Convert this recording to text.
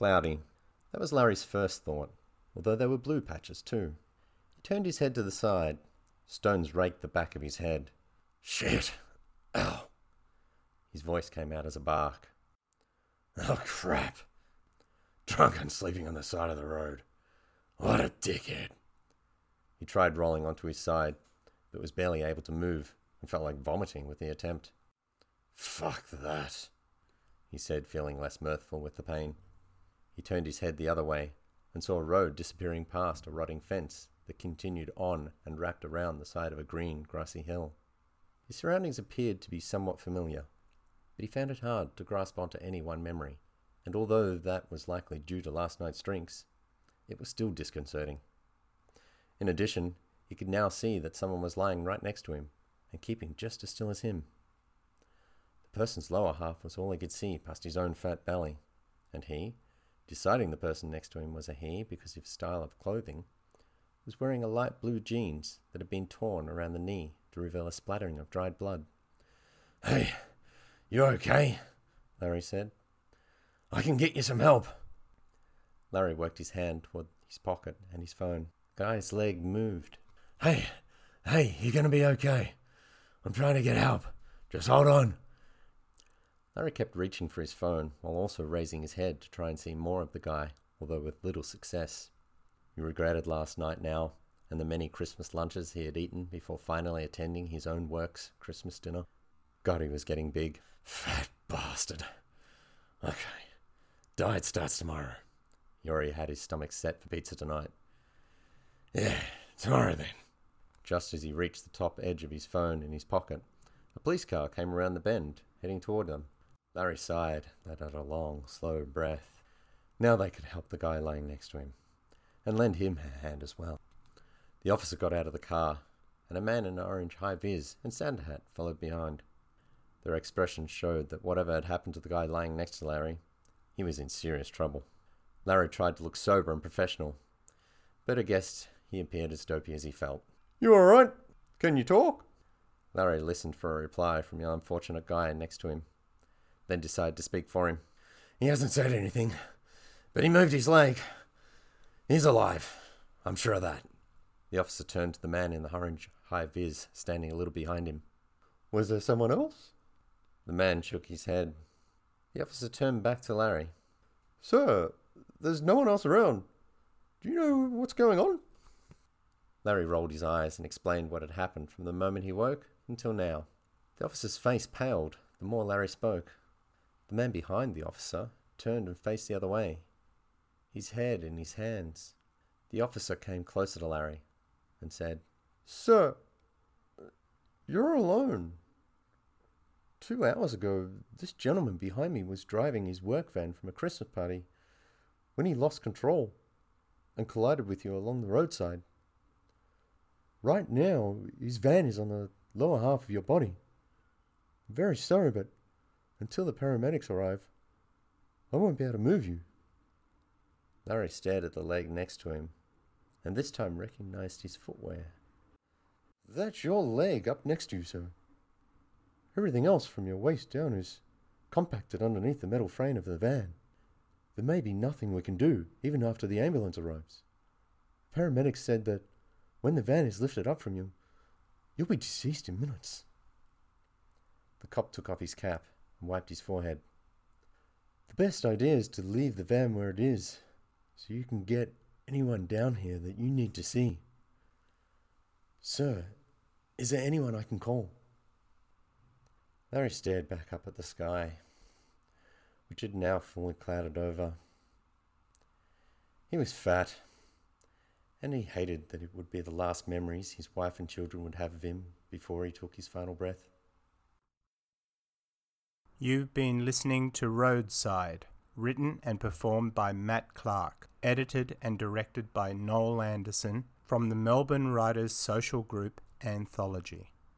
cloudy. That was Larry's first thought, although there were blue patches too. He turned his head to the side. Stones raked the back of his head. Shit. Ow. His voice came out as a bark. Oh, crap. Drunk and sleeping on the side of the road. What a dickhead. He tried rolling onto his side, but was barely able to move and felt like vomiting with the attempt. Fuck that, he said, feeling less mirthful with the pain. He turned his head the other way and saw a road disappearing past a rotting fence that continued on and wrapped around the side of a green, grassy hill. His surroundings appeared to be somewhat familiar, but he found it hard to grasp onto any one memory, and although that was likely due to last night's drinks, it was still disconcerting. In addition, he could now see that someone was lying right next to him and keeping just as still as him. The person's lower half was all he could see past his own fat belly, and he, deciding the person next to him was a he because of his style of clothing, was wearing a light blue jeans that had been torn around the knee to reveal a splattering of dried blood. Hey, you okay? Larry said. I can get you some help. Larry worked his hand toward his pocket and his phone. Guy's leg moved. Hey, hey, you're to be okay. I'm trying to get help. Just hold on. Larry kept reaching for his phone while also raising his head to try and see more of the guy, although with little success. He regretted last night now and the many Christmas lunches he had eaten before finally attending his own work's Christmas dinner. God, he was getting big. Fat bastard. Okay. Diet starts tomorrow. Already had his stomach set for pizza tonight. Yeah, tomorrow then. Just as he reached the top edge of his phone in his pocket, a police car came around the bend, heading toward them. Larry sighed, let out a long, slow breath. Now they could help the guy lying next to him, and lend him a hand as well. The officer got out of the car, and a man in an orange high vis and Santa hat followed behind. Their expressions showed that whatever had happened to the guy lying next to Larry, he was in serious trouble. Larry tried to look sober and professional, but I guessed he appeared as dopey as he felt. You all right? Can you talk? Larry listened for a reply from the unfortunate guy next to him, then decided to speak for him. He hasn't said anything, but he moved his leg. He's alive. I'm sure of that. The officer turned to the man in the orange high vis standing a little behind him. Was there someone else? The man shook his head. The officer turned back to Larry. Sir, there's no one else around. Do you know what's going on? Larry rolled his eyes and explained what had happened from the moment he woke until now. The officer's face paled the more Larry spoke. The man behind the officer turned and faced the other way, his head in his hands. The officer came closer to Larry and said, Sir, you're alone. Two hours ago, this gentleman behind me was driving his work van from a Christmas party when he lost control and collided with you along the roadside. Right now, his van is on the lower half of your body. I'm very sorry, but until the paramedics arrive, I won't be able to move you. Larry stared at the leg next to him, and this time recognized his footwear. That's your leg up next to you, sir. Everything else from your waist down is compacted underneath the metal frame of the van. There may be nothing we can do, even after the ambulance arrives. Paramedics said that when the van is lifted up from you, you'll be deceased in minutes. The cop took off his cap and wiped his forehead. The best idea is to leave the van where it is, so you can get anyone down here that you need to see. Sir, is there anyone I can call? Larry stared back up at the sky, which had now fully clouded over. He was fat, and he hated that it would be the last memories his wife and children would have of him before he took his final breath. You've been listening to Roadside, written and performed by Matt Clark, edited and directed by Noel Anderson from the Melbourne Writers Social Group Anthology.